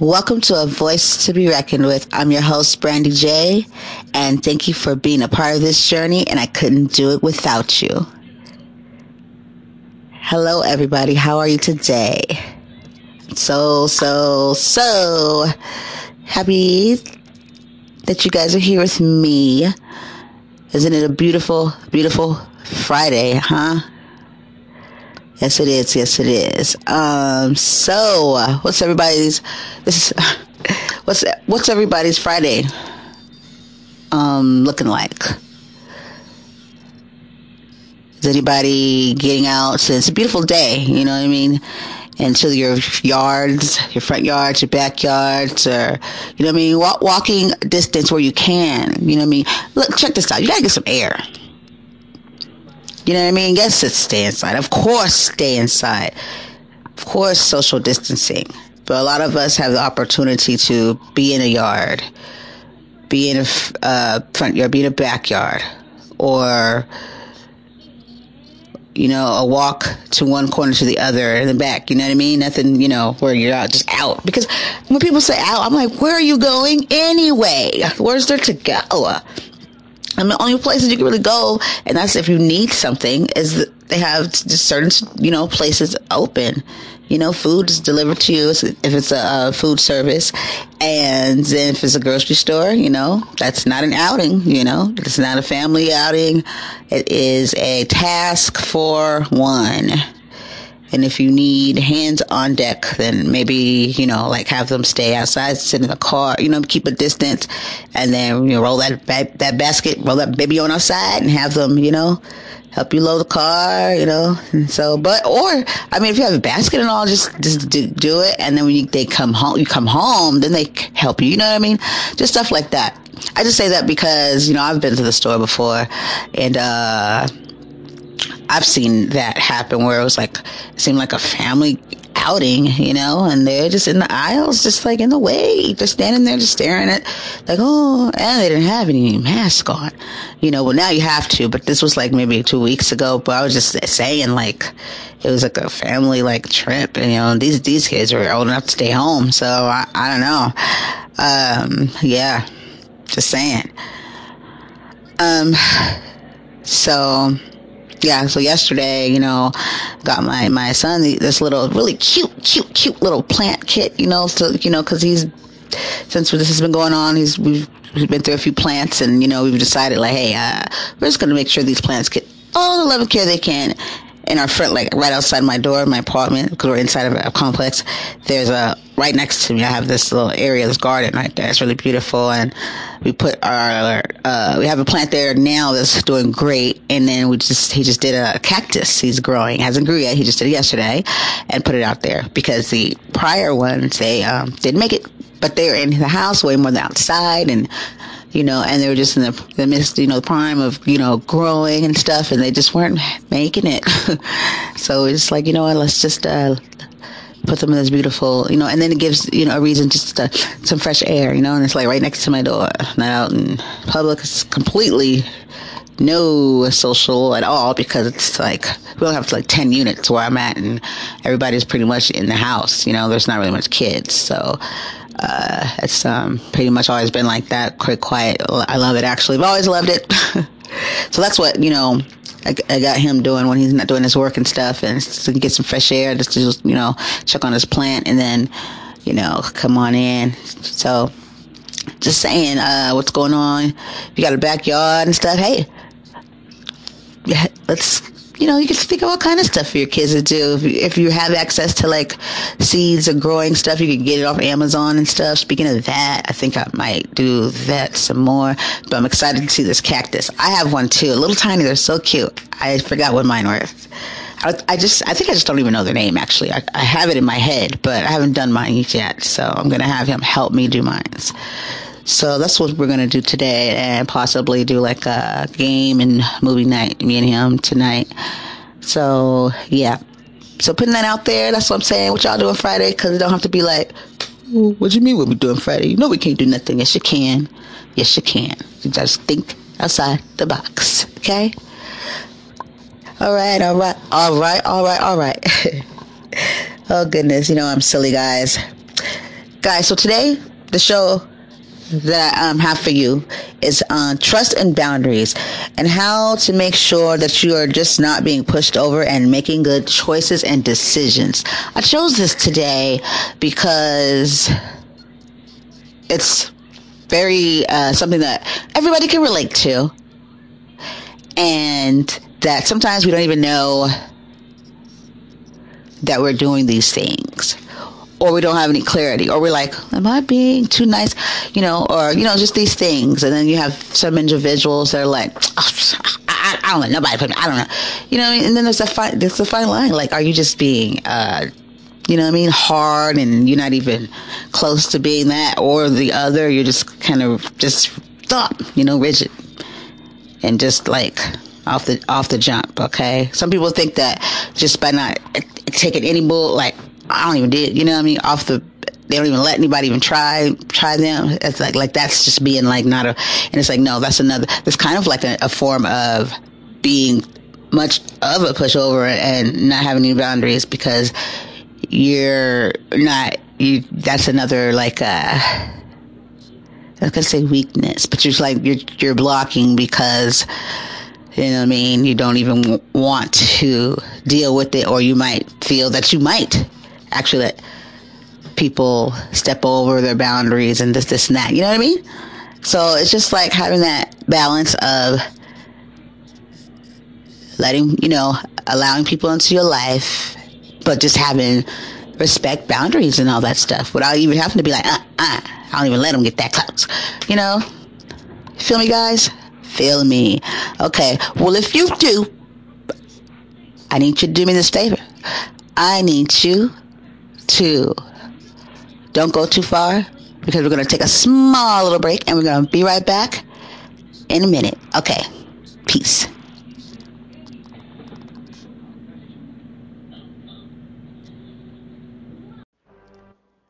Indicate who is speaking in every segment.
Speaker 1: Welcome to A Voice to Be Reckoned with. I'm your host, Brandy J, and thank you for being a part of this journey, and I couldn't do it without you. Hello, everybody. How are you today? So, so, so happy that you guys are here with me. Isn't it a beautiful, beautiful Friday, huh? Yes, it is. Yes, it is. Um, so uh, what's everybody's, this is, what's, what's everybody's Friday, um, looking like? Is anybody getting out? So it's a beautiful day, you know what I mean? Into your yards, your front yards, your backyards, or, you know what I mean? Walk, walking distance where you can, you know what I mean? Look, check this out. You gotta get some air. You know what I mean? Yes, it's stay inside. Of course, stay inside. Of course, social distancing. But a lot of us have the opportunity to be in a yard, be in a uh, front yard, be in a backyard, or you know, a walk to one corner to the other in the back. You know what I mean? Nothing, you know, where you're out, just out. Because when people say out, I'm like, where are you going anyway? Where's there to go? And the only places you can really go, and that's if you need something, is they have just certain, you know, places open. You know, food is delivered to you if it's a, a food service. And then if it's a grocery store, you know, that's not an outing, you know, it's not a family outing. It is a task for one. And if you need hands on deck, then maybe, you know, like have them stay outside, sit in the car, you know, keep a distance and then, you know, roll that, that basket, roll that baby on outside and have them, you know, help you load the car, you know. And so, but, or, I mean, if you have a basket and all, just, just do, do it. And then when you, they come home, you come home, then they help you, you know what I mean? Just stuff like that. I just say that because, you know, I've been to the store before and, uh, I've seen that happen where it was like, it seemed like a family outing, you know, and they're just in the aisles, just like in the way, just standing there, just staring at, like, oh, and they didn't have any mask on, you know, well now you have to, but this was like maybe two weeks ago, but I was just saying like, it was like a family like trip, and you know, these, these kids were old enough to stay home, so I, I don't know. Um, yeah, just saying. Um, so, yeah, so yesterday, you know, got my, my son this little really cute, cute, cute little plant kit, you know, so, you know, cause he's, since this has been going on, he's, we've, we've been through a few plants and, you know, we've decided like, hey, uh, we're just to make sure these plants get all the love and care they can in our front, like right outside my door, my apartment, because we're inside of a complex. There's a right next to me. I have this little area, this garden right there. It's really beautiful, and we put our uh, we have a plant there now that's doing great. And then we just he just did a cactus. He's growing, hasn't grew yet. He just did it yesterday, and put it out there because the prior ones they um, didn't make it but they were in the house way more than outside, and you know, and they were just in the, the midst, you know, the prime of you know growing and stuff, and they just weren't making it. so it's like, you know what, let's just uh, put them in this beautiful, you know, and then it gives, you know, a reason just to, some fresh air, you know, and it's like right next to my door, not out in public. It's completely no social at all because it's like we don't have like 10 units where I'm at and everybody's pretty much in the house, you know, there's not really much kids. So, uh, it's, um, pretty much always been like that, quick, quiet. I love it actually. I've always loved it. so that's what, you know, I, I, got him doing when he's not doing his work and stuff, and to get some fresh air, just to just, you know check on his plant, and then you know come on in. So just saying, uh, what's going on? If you got a backyard and stuff, hey, let's you know, you can think of all kind of stuff for your kids to do. If you, if you have access to like seeds or growing stuff, you can get it off Amazon and stuff. Speaking of that, I think I might do that some more. But I'm excited to see this cactus. I have one too, a little tiny. They're so cute. I forgot what mine were. I, I just, I think I just don't even know their name actually. I, I have it in my head, but I haven't done mine yet. So I'm going to have him help me do mine. So that's what we're gonna do today, and possibly do like a game and movie night, me and him tonight. So yeah, so putting that out there. That's what I'm saying. What y'all doing Friday? Because it don't have to be like, what do you mean what we doing Friday? You know we can't do nothing. Yes, you can. Yes, you can. You just think outside the box. Okay. All right. All right. All right. All right. All right. oh goodness, you know I'm silly, guys. Guys, so today the show that I um, have for you is uh, trust and boundaries and how to make sure that you are just not being pushed over and making good choices and decisions. I chose this today because it's very uh, something that everybody can relate to and that sometimes we don't even know that we're doing these things or we don't have any clarity, or we're like, am I being too nice? You know, or, you know, just these things. And then you have some individuals that are like, oh, I, I, don't know, nobody put me, I don't know. You know, and then there's a fine, there's a fine line. Like, are you just being, uh, you know what I mean, hard and you're not even close to being that or the other. You're just kind of just stop, you know, rigid and just like off the, off the jump. Okay. Some people think that just by not taking any bull, like I don't even did, you know what I mean? Off the, they don't even let anybody even try, try them. It's like, like that's just being like not a, and it's like, no, that's another, it's kind of like a, a form of being much of a pushover and not having any boundaries because you're not, you, that's another like, uh, I was gonna say weakness, but you're like, you're, you're blocking because, you know what I mean? You don't even want to deal with it, or you might feel that you might actually let people step over their boundaries and this, this, and that. You know what I mean? So it's just like having that balance of letting, you know, allowing people into your life, but just having respect boundaries and all that stuff without even having to be like, uh, uh, I don't even let them get that close. You know? Feel me, guys? Feel me. Okay. Well, if you do, I need you to do me this favor. I need you to don't go too far because we're going to take a small little break and we're going to be right back in a minute. Okay. Peace.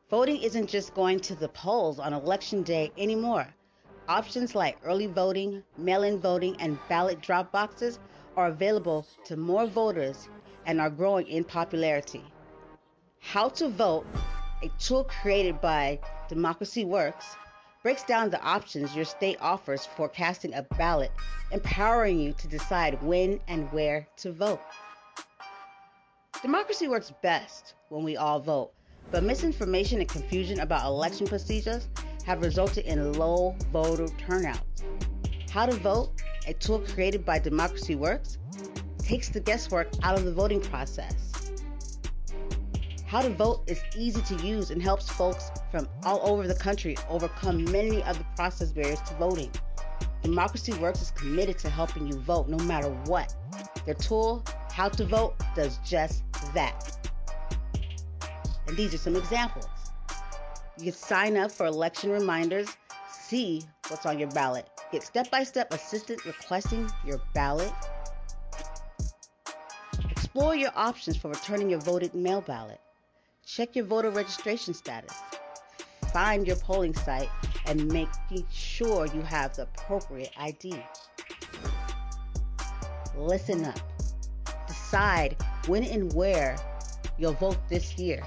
Speaker 2: Voting isn't just going to the polls on election day anymore. Options like early voting, mail in voting, and ballot drop boxes are available to more voters and are growing in popularity. How to Vote, a tool created by Democracy Works, breaks down the options your state offers for casting a ballot, empowering you to decide when and where to vote. Democracy works best when we all vote, but misinformation and confusion about election procedures have resulted in low voter turnout. How to Vote, a tool created by Democracy Works, takes the guesswork out of the voting process. How to Vote is easy to use and helps folks from all over the country overcome many of the process barriers to voting. Democracy Works is committed to helping you vote no matter what. Their tool, How to Vote, does just that. And these are some examples. You can sign up for election reminders, see what's on your ballot, get step by step assistance requesting your ballot, explore your options for returning your voted mail ballot, check your voter registration status, find your polling site, and make sure you have the appropriate ID. Listen up. Decide when and where you'll vote this year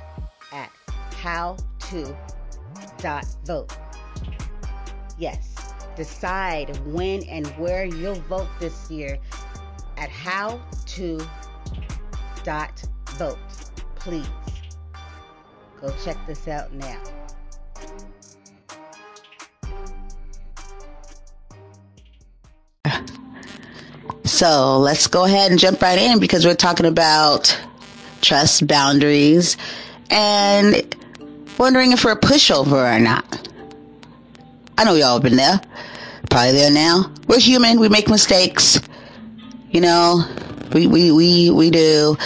Speaker 2: at howto.vote. Yes, decide when and where you'll vote this year at howto.vote. Please go check this out now.
Speaker 1: So let's go ahead and jump right in because we're talking about trust boundaries and wondering if we're a pushover or not. I know y'all been there. Probably there now. We're human. We make mistakes. You know, we, we, we, we do.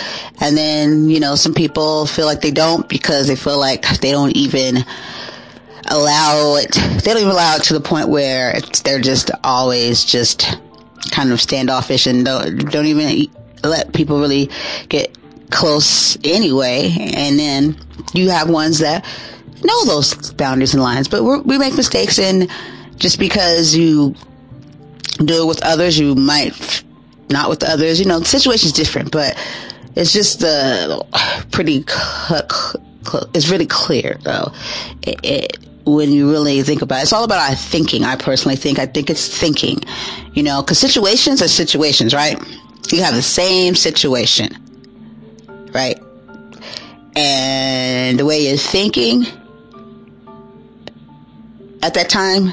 Speaker 1: And then, you know, some people feel like they don't because they feel like they don't even allow it. They don't even allow it to the point where it's, they're just always just kind of standoffish and don't, don't even let people really get close anyway. And then you have ones that know those boundaries and lines, but we make mistakes and just because you do it with others, you might not with others. You know, the situation's different, but it's just uh, pretty. it's really clear though. It, it, when you really think about it, it's all about our thinking. I personally think. I think it's thinking. You know, because situations are situations, right? You have the same situation, right? And the way you're thinking at that time,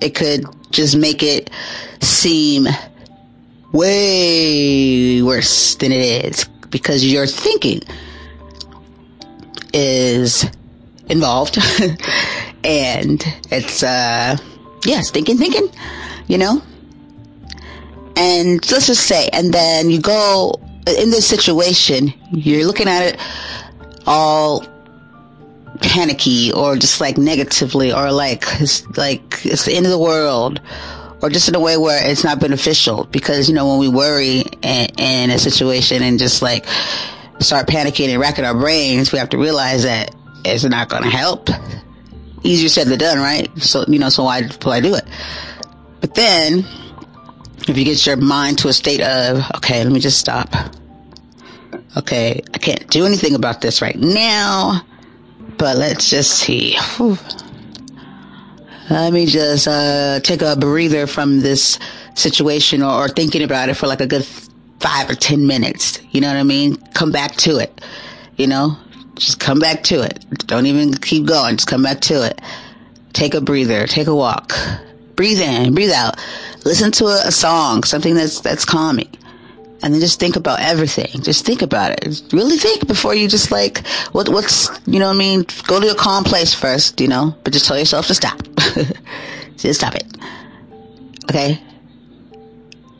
Speaker 1: it could just make it seem way worse than it is because your thinking is involved. And it's uh yes thinking thinking you know? And let's just say and then you go in this situation you're looking at it all panicky or just like negatively or like it's like it's the end of the world or just in a way where it's not beneficial. Because you know when we worry in, in a situation and just like start panicking and racking our brains we have to realize that it's not going to help. Easier said than done right? So you know so why why do it? But then if you get your mind to a state of okay let me just stop. Okay i can't do anything about this right now but let's just see. Whew. Let me just uh, take a breather from this situation or, or thinking about it for like a good five or ten minutes. You know what I mean? Come back to it. You know, just come back to it. Don't even keep going. Just come back to it. Take a breather. Take a walk. Breathe in. Breathe out. Listen to a, a song. Something that's that's calming and then just think about everything. Just think about it. Really think before you just like, what, what's, you know what I mean? Go to a calm place first, you know, but just tell yourself to stop. just stop it. Okay?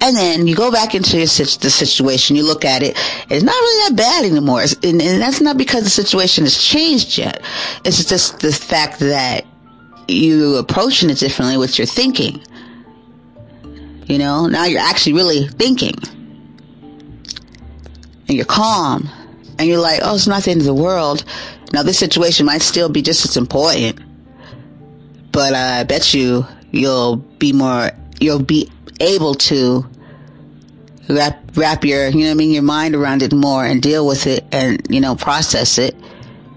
Speaker 1: And then you go back into your, the situation, you look at it, it's not really that bad anymore. And, and that's not because the situation has changed yet. It's just the fact that you're approaching it differently with your thinking. You know, now you're actually really thinking and you're calm and you're like, oh, it's not the end of the world. Now this situation might still be just as important, but I bet you you'll be more, you'll be able to wrap, wrap your, you know what I mean, your mind around it more and deal with it and, you know, process it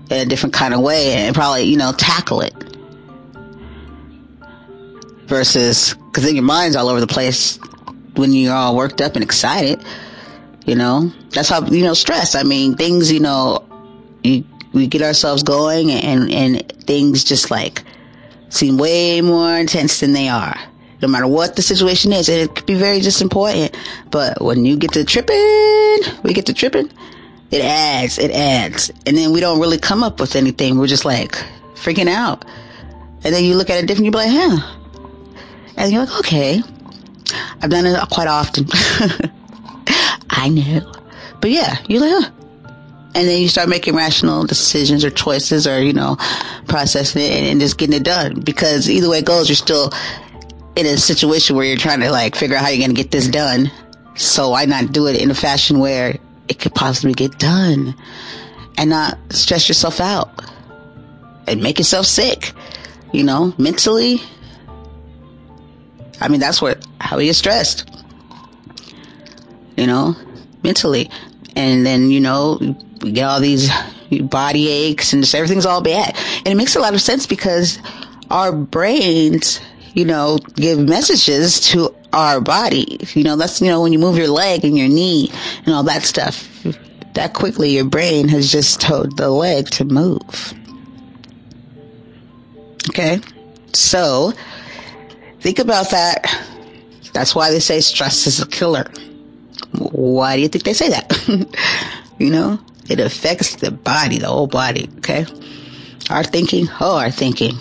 Speaker 1: in a different kind of way and probably, you know, tackle it. Versus, cause then your mind's all over the place when you're all worked up and excited. You know, that's how, you know, stress. I mean, things, you know, you, we get ourselves going and, and things just like seem way more intense than they are. No matter what the situation is, and it could be very just important. But when you get to tripping, we get to tripping, it adds, it adds. And then we don't really come up with anything. We're just like freaking out. And then you look at it different, you're like, huh. And you're like, okay. I've done it quite often. I know. But yeah, you're like, huh. and then you start making rational decisions or choices or, you know, processing it and, and just getting it done. Because either way it goes, you're still in a situation where you're trying to like figure out how you're going to get this done. So why not do it in a fashion where it could possibly get done and not stress yourself out and make yourself sick, you know, mentally. I mean, that's what, how we get stressed, you know, mentally. And then, you know, we get all these body aches and just everything's all bad. And it makes a lot of sense because our brains, you know, give messages to our body. You know, that's, you know, when you move your leg and your knee and all that stuff, that quickly your brain has just told the leg to move. Okay. So think about that. That's why they say stress is a killer. Why do you think they say that? you know, it affects the body, the whole body. Okay. Our thinking, oh, our thinking.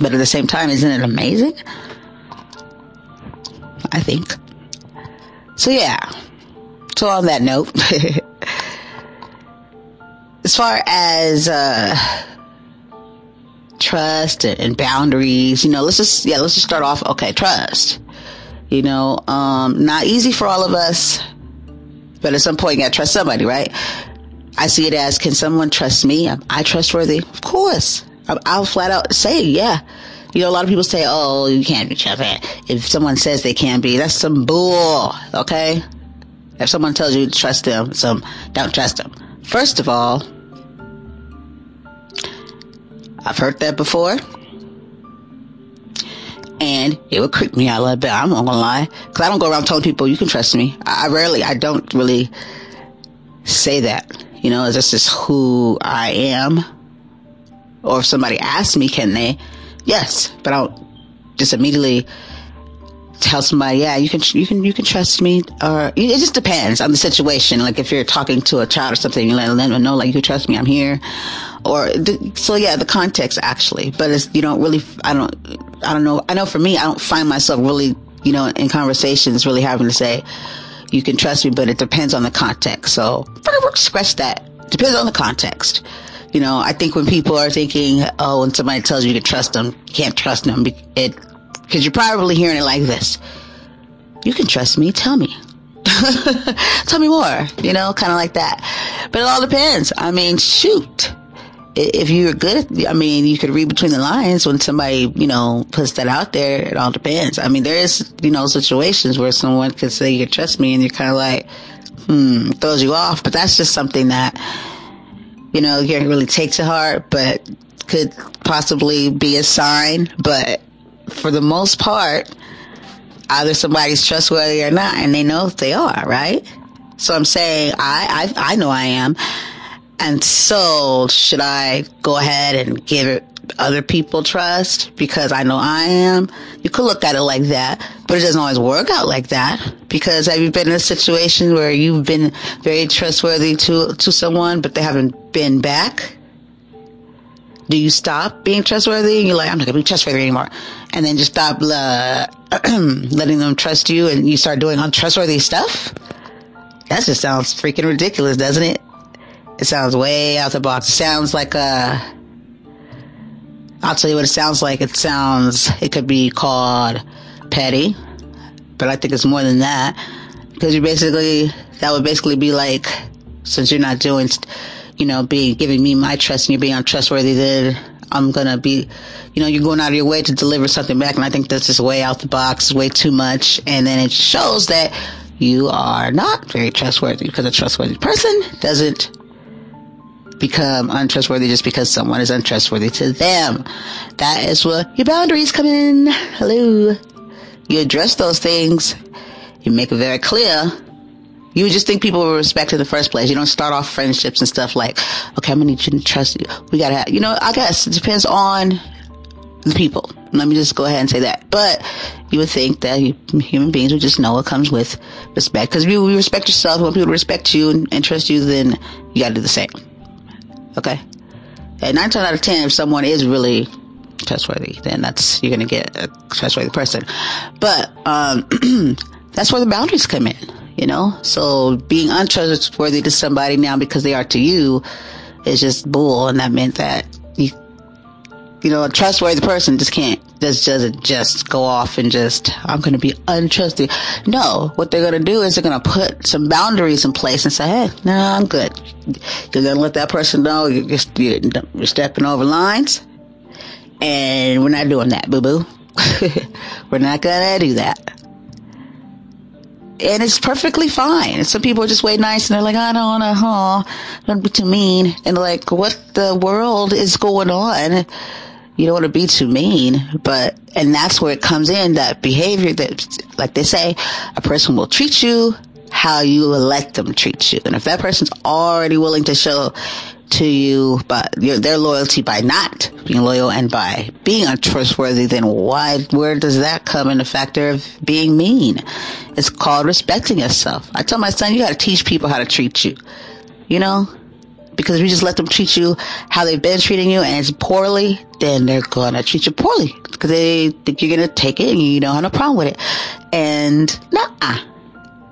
Speaker 1: But at the same time, isn't it amazing? I think. So yeah. So on that note, as far as, uh, trust and boundaries, you know, let's just, yeah, let's just start off. Okay. Trust. You know, um, not easy for all of us, but at some point you gotta trust somebody, right? I see it as, can someone trust me? Am I trustworthy? Of course. I'll flat out say, yeah. You know, a lot of people say, oh, you can't be trusted. If someone says they can be, that's some bull, okay? If someone tells you to trust them, some don't trust them. First of all, I've heard that before. And it would creep me out a little bit. I'm not gonna lie. Cause I don't go around telling people you can trust me. I rarely, I don't really say that. You know, this is who I am. Or if somebody asks me, can they? Yes, but I don't just immediately tell somebody, yeah, you can, you can, you can trust me. Or it just depends on the situation. Like if you're talking to a child or something, you let them know, like, you trust me, I'm here. Or, so yeah, the context actually, but it's, you don't really, I don't, I don't know. I know for me, I don't find myself really, you know, in conversations really having to say, you can trust me, but it depends on the context. So, scratch that. Depends on the context. You know, I think when people are thinking, oh, when somebody tells you to trust them, you can't trust them, it, cause you're probably hearing it like this. You can trust me, tell me. tell me more, you know, kind of like that. But it all depends. I mean, shoot. If you're good I mean, you could read between the lines when somebody, you know, puts that out there. It all depends. I mean, there is, you know, situations where someone could say, you trust me, and you're kind of like, hmm, throws you off. But that's just something that, you know, you can't really take to heart, but could possibly be a sign. But for the most part, either somebody's trustworthy or not, and they know if they are, right? So I'm saying I, I, I know I am. And so should I go ahead and give other people trust because I know I am? You could look at it like that, but it doesn't always work out like that because have you been in a situation where you've been very trustworthy to, to someone, but they haven't been back? Do you stop being trustworthy and you're like, I'm not gonna be trustworthy anymore. And then just stop, uh, letting them trust you and you start doing untrustworthy stuff? That just sounds freaking ridiculous, doesn't it? It sounds way out the box. It sounds like a, I'll tell you what it sounds like. It sounds, it could be called petty, but I think it's more than that. Because you basically, that would basically be like, since you're not doing, you know, being, giving me my trust and you're being untrustworthy, then I'm gonna be, you know, you're going out of your way to deliver something back. And I think that's just way out the box, way too much. And then it shows that you are not very trustworthy because a trustworthy person doesn't become untrustworthy just because someone is untrustworthy to them. That is where your boundaries come in. Hello. You address those things. You make it very clear. You just think people will respect in the first place. You don't start off friendships and stuff like, okay, I'm gonna need you to trust you. We gotta have, you know, I guess it depends on the people. Let me just go ahead and say that. But you would think that human beings would just know what comes with respect. Cause if you respect yourself, when people respect you and, and trust you, then you gotta do the same. Okay. And nine times out of ten, if someone is really trustworthy, then that's you're gonna get a trustworthy person. But um, that's where the boundaries come in. You know? So being untrustworthy to somebody now because they are to you is just bull and that meant that you know, a trustworthy person just can't just doesn't just go off and just I'm going to be untrustworthy. No, what they're going to do is they're going to put some boundaries in place and say, "Hey, no, I'm good." You're going to let that person know you're just you're stepping over lines, and we're not doing that, boo boo. we're not going to do that. And it's perfectly fine. Some people are just way nice and they're like, I don't want to, huh, don't be too mean. And like, what the world is going on? You don't want to be too mean, but, and that's where it comes in, that behavior that, like they say, a person will treat you how you let them treat you. And if that person's already willing to show to you but their loyalty by not being loyal and by being untrustworthy, then why, where does that come in the factor of being mean? It's called respecting yourself. I tell my son, you gotta teach people how to treat you. You know? Because if you just let them treat you how they've been treating you and it's poorly, then they're gonna treat you poorly because they think you're gonna take it and you don't have no problem with it. And nah,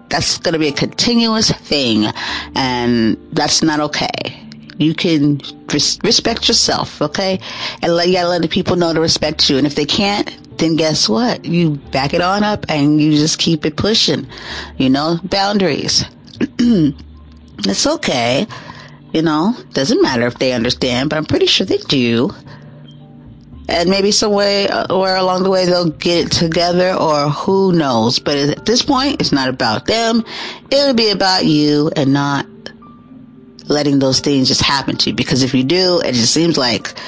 Speaker 1: that's gonna be a continuous thing and that's not okay. You can res- respect yourself, okay? And let, you gotta let the people know to respect you. And if they can't, then guess what? You back it on up and you just keep it pushing. You know, boundaries. it's okay you know, doesn't matter if they understand, but I'm pretty sure they do. And maybe some way, uh, or along the way they'll get it together, or who knows. But at this point, it's not about them. It'll be about you and not letting those things just happen to you. Because if you do, it just seems like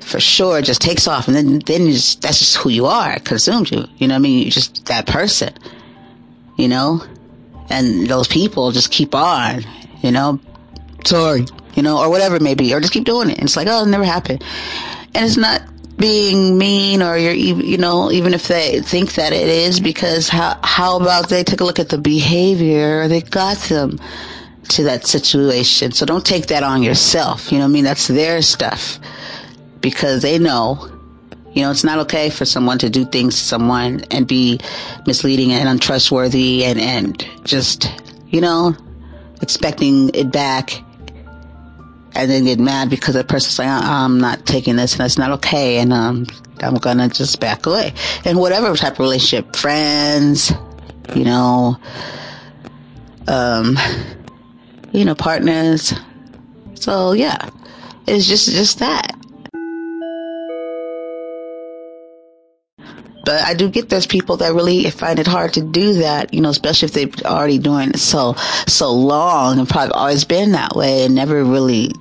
Speaker 1: for sure it just takes off and then then just, that's just who you are it consumes you you know what i mean you're just that person you know and those people just keep on, you know, sorry, you know, or whatever it may be, or just keep doing it. And it's like, oh, it never happened. And it's not being mean or you're, you know, even if they think that it is because how, how about they take a look at the behavior they got them to that situation. So don't take that on yourself. You know I mean? That's their stuff because they know you know, it's not okay for someone to do things to someone and be misleading and untrustworthy and, and just, you know, expecting it back and then get mad because the person's like, I'm not taking this and it's not okay and um, I'm gonna just back away. And whatever type of relationship, friends, you know, um, you know, partners. So yeah, it's just, just that. But I do get there's people that really find it hard to do that, you know, especially if they've already doing it so, so long and probably always been that way and never really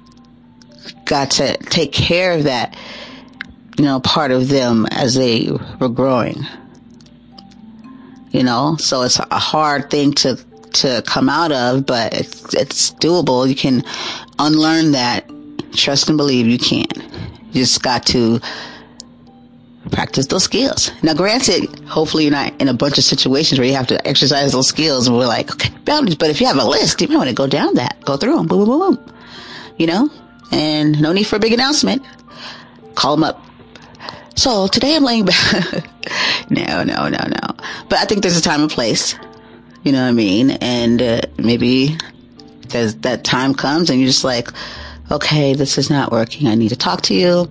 Speaker 1: got to take care of that, you know, part of them as they were growing. You know, so it's a hard thing to, to come out of, but it's, it's doable. You can unlearn that. Trust and believe you can. You just got to practice those skills. Now, granted, hopefully you're not in a bunch of situations where you have to exercise those skills and we're like, okay, boundaries. But if you have a list, you might want to go down that, go through them, boom, boom, boom, boom. You know? And no need for a big announcement. Call them up. So today I'm laying back. no, no, no, no. But I think there's a time and place. You know what I mean? And uh, maybe there's that time comes and you're just like, okay, this is not working. I need to talk to you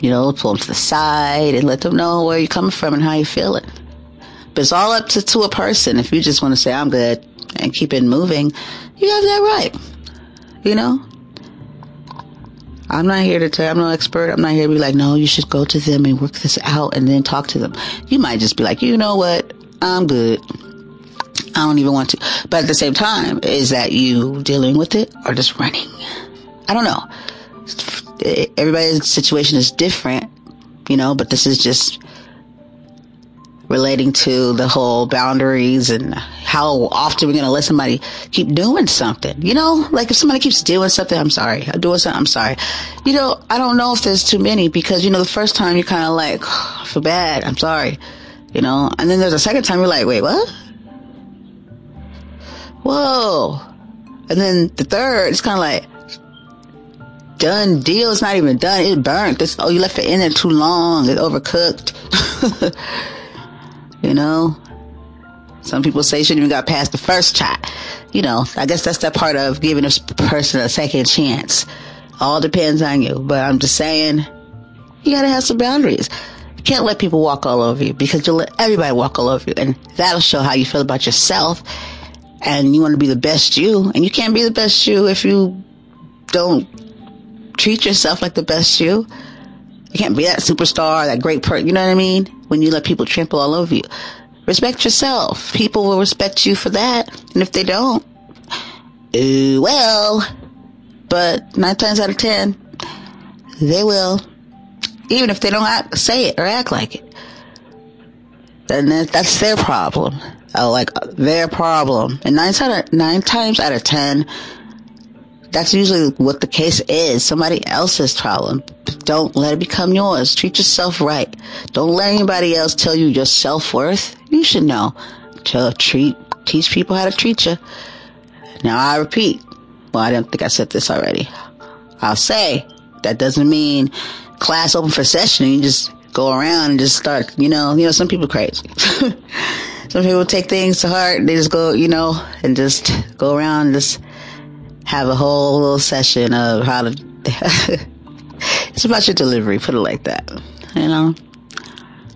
Speaker 1: you know, pull them to the side and let them know where you're coming from and how you're feeling. But it's all up to, to a person. If you just want to say, I'm good and keep it moving, you have that right. You know? I'm not here to tell, I'm no expert. I'm not here to be like, no, you should go to them and work this out and then talk to them. You might just be like, you know what? I'm good. I don't even want to. But at the same time, is that you dealing with it or just running? I don't know Eh, everybody's situation is different, you know, but this is just relating to the whole boundaries and how often we're going to let somebody keep doing something. You know, like if somebody keeps doing something, I'm sorry. I'm doing something, I'm sorry. You know, I don't know if there's too many because, you know, the first time you're kind of like, oh, I feel bad, I'm sorry. You know, and then there's a second time you're like, wait, what? Whoa. And then the third, it's kind of like, done deal. It's not even done. It burnt. It's, oh, you left it in there too long. It's overcooked. You know, some people say you shouldn't even got past the first shot. You know, I guess that's that part of giving a person a second chance. All depends on you. But I'm just saying, you gotta have some boundaries. You can't let people walk all over you because you'll let everybody walk all over you. And that'll show how you feel about yourself. And you want to be the best you. And you can't be the best you if you don't treat yourself like the best you. You can't be that superstar, that great person. You know what I mean? When you let people trample all over you. Respect yourself. People will respect you for that. And if they don't, well, but nine times out of ten, they will. Even if they don't act, say it or act like it. Then that's their problem. Oh, like their problem. And nine, out of, nine times out of ten, that's usually what the case is. Somebody else's problem. Don't let it become yours. Treat yourself right. Don't let anybody else tell you your self-worth. You should know. To treat, teach people how to treat you. Now I repeat. Well, I don't think I said this already. I'll say that doesn't mean class open for session and you just go around and just start, you know, you know, some people crazy. some people take things to heart. They just go, you know, and just go around and just have a whole little session of how to. it's about your delivery, put it like that. You know?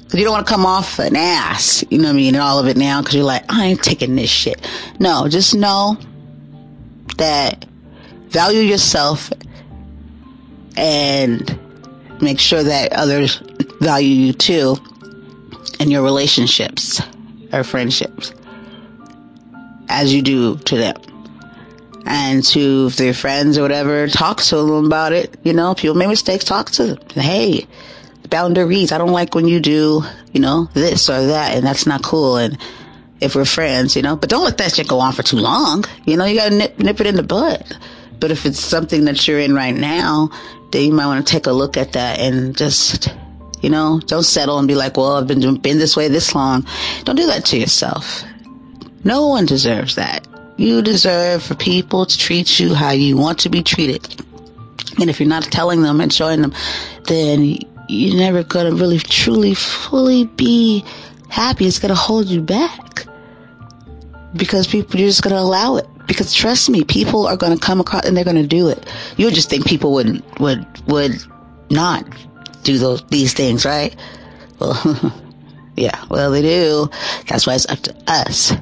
Speaker 1: Because you don't want to come off an ass, you know what I mean, and all of it now, because you're like, I ain't taking this shit. No, just know that value yourself and make sure that others value you too in your relationships or friendships as you do to them and to their friends or whatever, talk to them about it. You know, people make mistakes, talk to them. Hey, boundaries. I don't like when you do, you know, this or that, and that's not cool. And if we're friends, you know, but don't let that shit go on for too long. You know, you gotta nip, nip it in the bud. But if it's something that you're in right now, then you might want to take a look at that and just, you know, don't settle and be like, well, I've been doing, been this way this long. Don't do that to yourself. No one deserves that. You deserve for people to treat you how you want to be treated. And if you're not telling them and showing them, then you're never gonna really truly fully be happy. It's gonna hold you back. Because people, you're just gonna allow it. Because trust me, people are gonna come across and they're gonna do it. You would just think people would, would, would not do those, these things, right? Well, yeah, well they do. That's why it's up to us,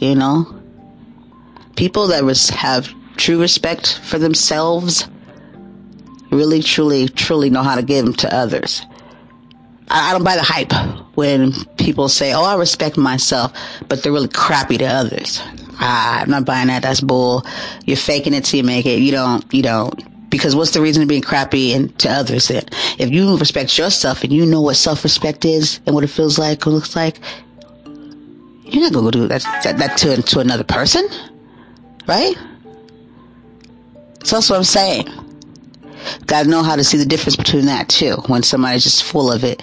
Speaker 1: you know? People that res- have true respect for themselves really, truly, truly know how to give them to others. I, I don't buy the hype when people say, "Oh, I respect myself," but they're really crappy to others. Ah, I'm not buying that. That's bull. You're faking it till you make it. You don't. You don't. Because what's the reason of being crappy and to others then? If you respect yourself and you know what self-respect is and what it feels like, what it looks like, you're not gonna go do that, that, that to, to another person. Right? So that's what I'm saying. Gotta know how to see the difference between that too. When somebody's just full of it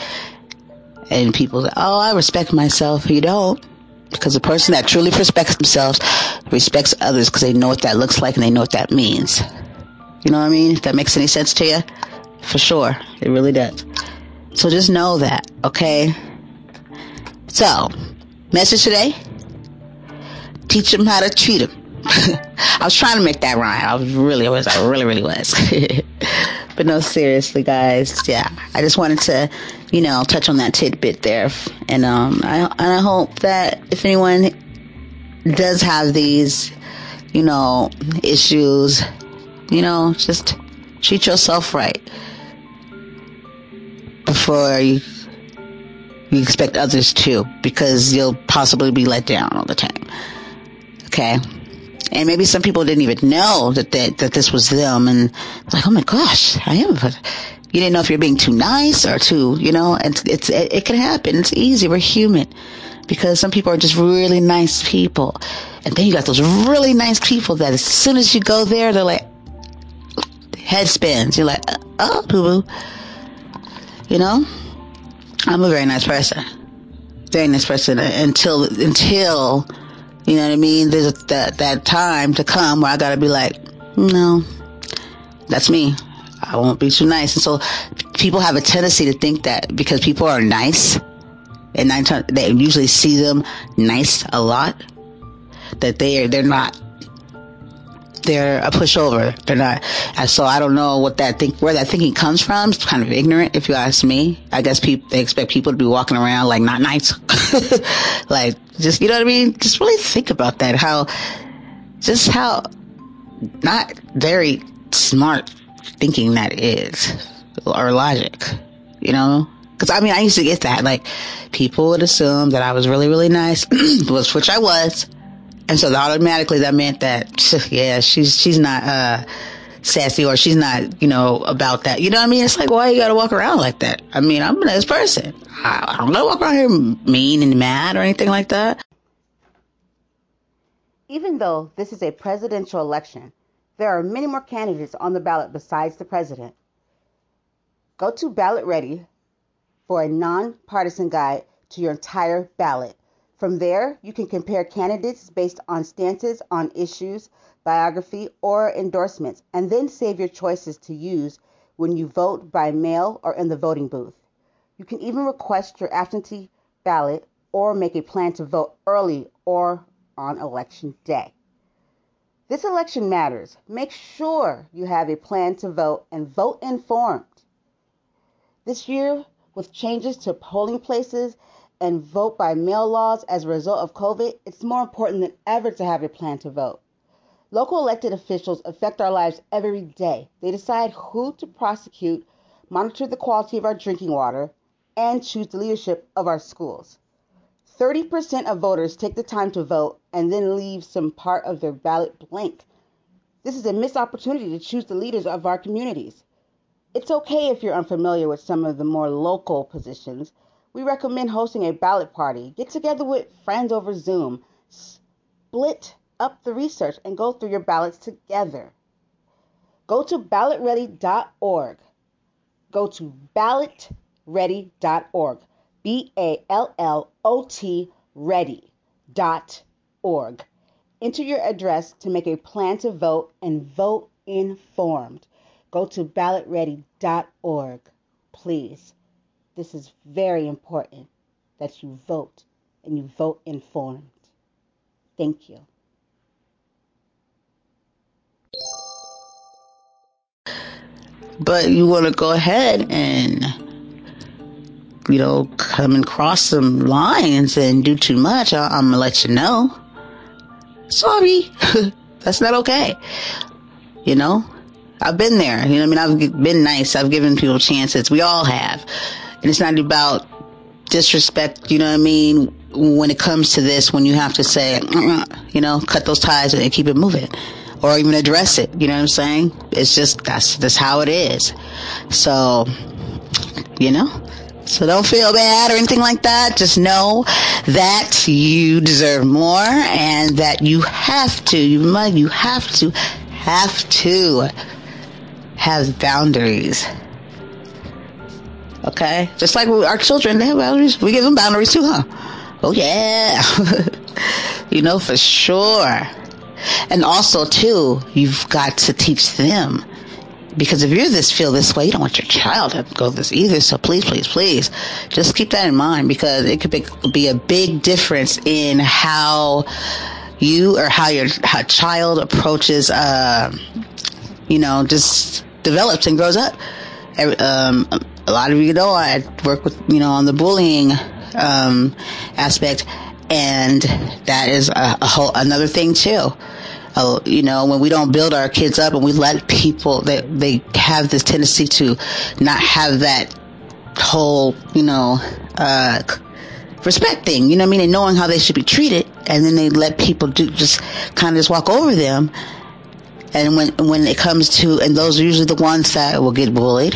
Speaker 1: and people say, oh, I respect myself. You don't. Because the person that truly respects themselves respects others because they know what that looks like and they know what that means. You know what I mean? If that makes any sense to you? For sure. It really does. So just know that, okay? So, message today. Teach them how to treat them. I was trying to make that rhyme. I was really was. I really, really was. but no, seriously, guys. Yeah, I just wanted to, you know, touch on that tidbit there, and um, I and I hope that if anyone does have these, you know, issues, you know, just treat yourself right before you you expect others to, because you'll possibly be let down all the time. Okay. And maybe some people didn't even know that that, that this was them. And like, oh my gosh, I am. You didn't know if you're being too nice or too, you know, and it's, it's it, it can happen. It's easy. We're human because some people are just really nice people. And then you got those really nice people that as soon as you go there, they're like, head spins. You're like, uh, uh, oh, boo boo. You know? I'm a very nice person. Very nice person until, until, you know what I mean? There's that, that time to come where I gotta be like, no, that's me. I won't be too nice. And so people have a tendency to think that because people are nice, and nine times they usually see them nice a lot. That they are they're not they're a pushover. They're not. And so I don't know what that think, where that thinking comes from. It's kind of ignorant, if you ask me. I guess people, they expect people to be walking around like not nice. like, just, you know what I mean? Just really think about that. How, just how not very smart thinking that is. Or logic. You know? Cause I mean, I used to get that. Like, people would assume that I was really, really nice, which I was. And so automatically that meant that, yeah, she's, she's not, uh, sassy or she's not, you know, about that. You know what I mean? It's like, why you gotta walk around like that? I mean, I'm a nice person. I, I don't gotta walk around here mean and mad or anything like that.
Speaker 2: Even though this is a presidential election, there are many more candidates on the ballot besides the president. Go to Ballot Ready for a nonpartisan guide to your entire ballot. From there, you can compare candidates based on stances on issues, biography, or endorsements, and then save your choices to use when you vote by mail or in the voting booth. You can even request your absentee ballot or make a plan to vote early or on election day. This election matters. Make sure you have a plan to vote and vote informed. This year, with changes to polling places and vote by mail laws as a result of COVID, it's more important than ever to have a plan to vote. Local elected officials affect our lives every day. They decide who to prosecute, monitor the quality of our drinking water, and choose the leadership of our schools. 30% of voters take the time to vote and then leave some part of their ballot blank. This is a missed opportunity to choose the leaders of our communities. It's okay if you're unfamiliar with some of the more local positions. We recommend hosting a ballot party. Get together with friends over Zoom. Split up the research and go through your ballots together. Go to ballotready.org. Go to ballotready.org. B A L L O T ready.org. Enter your address to make a plan to vote and vote informed. Go to ballotready.org. Please. This is very important that you vote and you vote informed. Thank you.
Speaker 1: But you want to go ahead and, you know, come and cross some lines and do too much, I- I'm going to let you know. Sorry. That's not okay. You know, I've been there. You know, I mean, I've been nice. I've given people chances. We all have. And it's not about disrespect, you know what I mean? When it comes to this, when you have to say, you know, cut those ties and keep it moving. Or even address it, you know what I'm saying? It's just, that's, that's how it is. So, you know, so don't feel bad or anything like that. Just know that you deserve more and that you have to, you must, you have to, have to have boundaries. Okay? Just like our children, they have boundaries. We give them boundaries too, huh? Oh yeah. you know, for sure. And also too, you've got to teach them. Because if you're this feel this way, you don't want your child to go this either. So please, please, please, just keep that in mind because it could be, be a big difference in how you or how your how child approaches, uh, you know, just develops and grows up. Um, a lot of you know I work with you know on the bullying um, aspect, and that is a, a whole another thing too. Uh, you know, when we don't build our kids up and we let people they, they have this tendency to not have that whole, you know, uh, respect thing, you know what I mean? And knowing how they should be treated. And then they let people do just kind of just walk over them. And when, when it comes to, and those are usually the ones that will get bullied.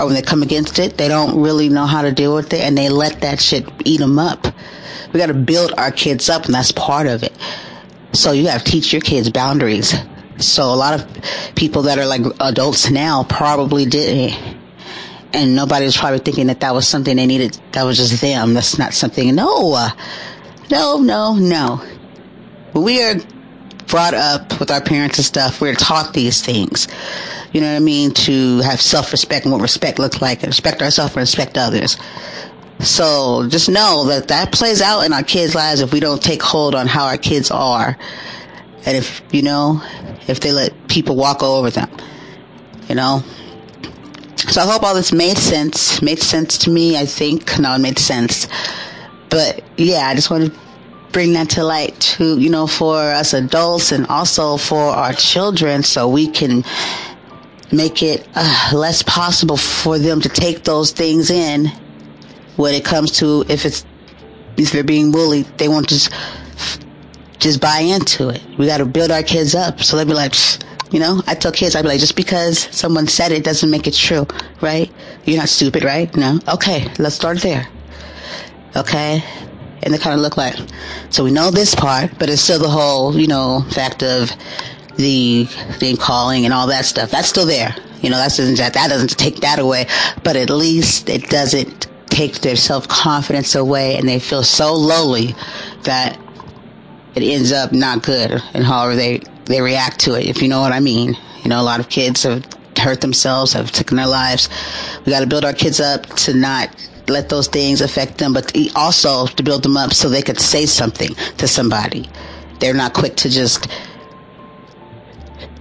Speaker 1: Or when they come against it, they don't really know how to deal with it and they let that shit eat them up. We gotta build our kids up and that's part of it. So you gotta teach your kids boundaries. So a lot of people that are like adults now probably didn't. And nobody was probably thinking that that was something they needed. That was just them. That's not something. No, no, no, no. We are brought up with our parents and stuff. We're taught these things. You know what I mean? To have self-respect and what respect looks like. And respect ourselves and respect others. So just know that that plays out in our kids' lives if we don't take hold on how our kids are. And if, you know, if they let people walk over them, you know. So I hope all this made sense. Made sense to me, I think. No, it made sense. But yeah, I just want to bring that to light to, you know, for us adults and also for our children so we can make it uh, less possible for them to take those things in when it comes to if it's if they're being bullied, they won't just just buy into it. We got to build our kids up so they'll be like, you know. I tell kids, I'd be like, just because someone said it doesn't make it true, right? You're not stupid, right? No. Okay, let's start there. Okay. And they kind of look like, so we know this part, but it's still the whole, you know, fact of the name calling and all that stuff. That's still there. You know, that doesn't that doesn't take that away, but at least it doesn't take their self confidence away, and they feel so lowly that it ends up not good, and however they they react to it. If you know what I mean. You know, a lot of kids have hurt themselves, have taken their lives. We got to build our kids up to not let those things affect them, but also to build them up so they could say something to somebody. They're not quick to just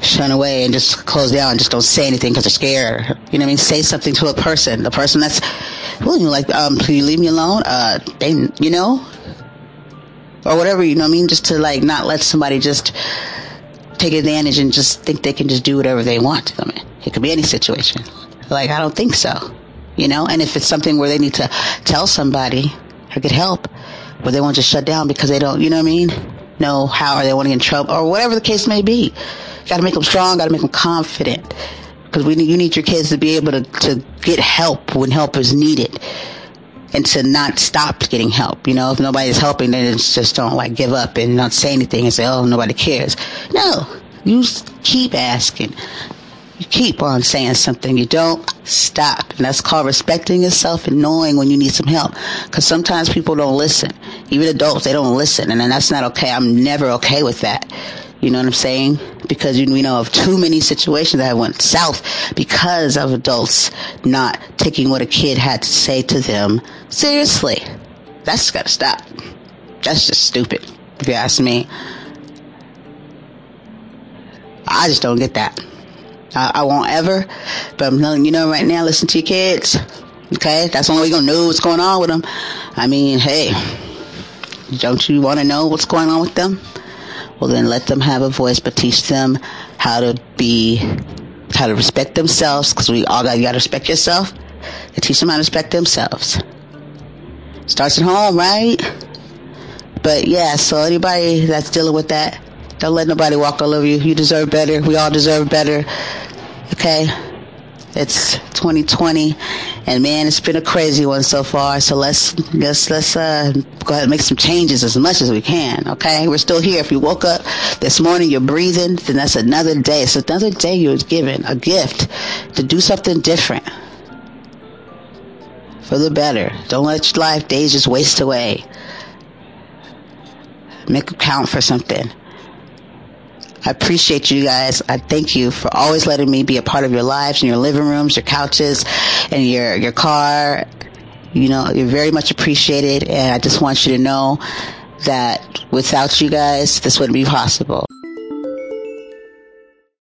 Speaker 1: shun away and just close down and just don't say anything because they're scared. You know what I mean? Say something to a person. The person that's, well, you like, um, you leave me alone? Uh, they, you know? Or whatever, you know what I mean? Just to like not let somebody just take advantage and just think they can just do whatever they want to them. It could be any situation. Like, I don't think so. You know? And if it's something where they need to tell somebody or get help, where they won't just shut down because they don't, you know what I mean? Know how or they want to get in trouble or whatever the case may be. Got to make them strong. Got to make them confident. Because we you need your kids to be able to, to get help when help is needed. And to not stop getting help. You know, if nobody's helping, then it's just don't like give up and not say anything and say, oh, nobody cares. No. You keep asking. You keep on saying something. You don't stop. And that's called respecting yourself and knowing when you need some help. Because sometimes people don't listen. Even adults, they don't listen. And that's not okay. I'm never okay with that. You know what I'm saying? Because we know of too many situations that went south because of adults not taking what a kid had to say to them seriously. That's gotta stop. That's just stupid, if you ask me. I just don't get that. I, I won't ever, but I'm telling you know right now, listen to your kids. Okay? That's the only way you're gonna know what's going on with them. I mean, hey, don't you want to know what's going on with them? Well, then let them have a voice, but teach them how to be, how to respect themselves, because we all got, you got to respect yourself, and teach them how to respect themselves. Starts at home, right? But yeah, so anybody that's dealing with that, don't let nobody walk all over you. You deserve better. We all deserve better. Okay? It's 2020, and man, it's been a crazy one so far. So let's let's let's uh, go ahead and make some changes as much as we can. Okay, we're still here. If you woke up this morning, you're breathing, then that's another day. It's another day you're given a gift to do something different for the better. Don't let your life days just waste away. Make it count for something. I appreciate you guys. I thank you for always letting me be a part of your lives and your living rooms, your couches, and your, your car. You know, you're very much appreciated. And I just want you to know that without you guys, this wouldn't be possible.